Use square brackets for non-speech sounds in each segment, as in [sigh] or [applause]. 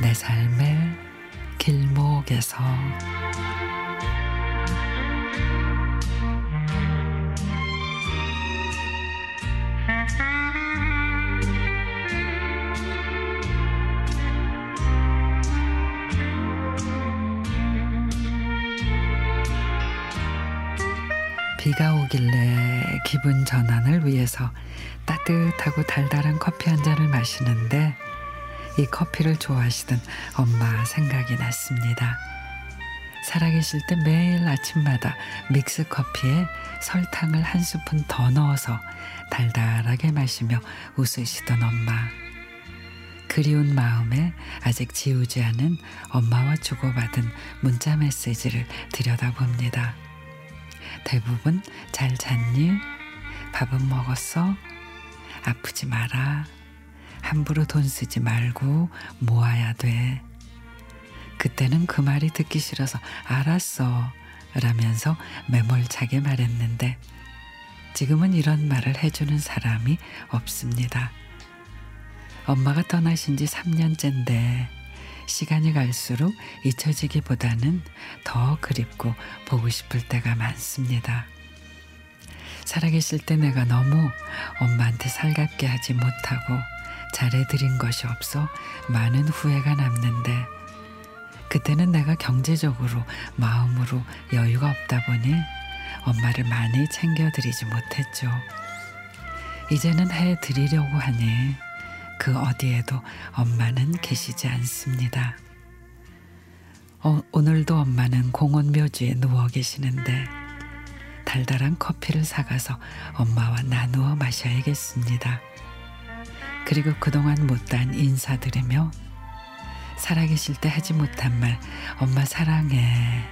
내 삶의 길목에서 비가 오길래 기분 전환을 위해서 따뜻하고 달달한 커피 한 잔을 마시는데 이 커피를 좋아하시던 엄마 생각이 났습니다. 살아계실 때 매일 아침마다 믹스 커피에 설탕을 한 스푼 더 넣어서 달달하게 마시며 웃으시던 엄마. 그리운 마음에 아직 지우지 않은 엄마와 주고받은 문자 메시지를 들여다봅니다. 대부분 잘 잤니? 밥은 먹었어? 아프지 마라. 함부로 돈 쓰지 말고 모아야 돼. 그때는 그 말이 듣기 싫어서 알았어. 라면서 매몰차게 말했는데 지금은 이런 말을 해주는 사람이 없습니다. 엄마가 떠나신 지 3년째인데 시간이 갈수록 잊혀지기보다는 더 그립고 보고 싶을 때가 많습니다. 살아계실 때 내가 너무 엄마한테 살갑게 하지 못하고 잘해드린 것이 없어 많은 후회가 남는데 그때는 내가 경제적으로 마음으로 여유가 없다 보니 엄마를 많이 챙겨드리지 못했죠. 이제는 해드리려고 하니 그 어디에도 엄마는 계시지 않습니다. 어, 오늘도 엄마는 공원 묘지에 누워 계시는데 달달한 커피를 사가서 엄마와 나누어 마셔야겠습니다. 그리고 그동안 못한 인사드리며 살아계실 때 하지 못한 말 엄마 사랑해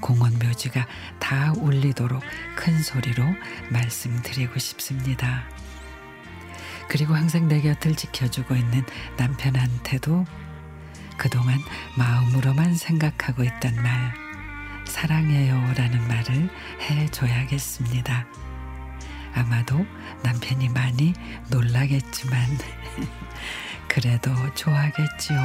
공원 묘지가 다 울리도록 큰 소리로 말씀드리고 싶습니다. 그리고 항상 내 곁을 지켜주고 있는 남편한테도 그동안 마음으로만 생각하고 있던 말 사랑해요 라는 말을 해줘야겠습니다. 아마도 남편이 많이 놀라겠지만 [laughs] 그래도 좋아하겠지요.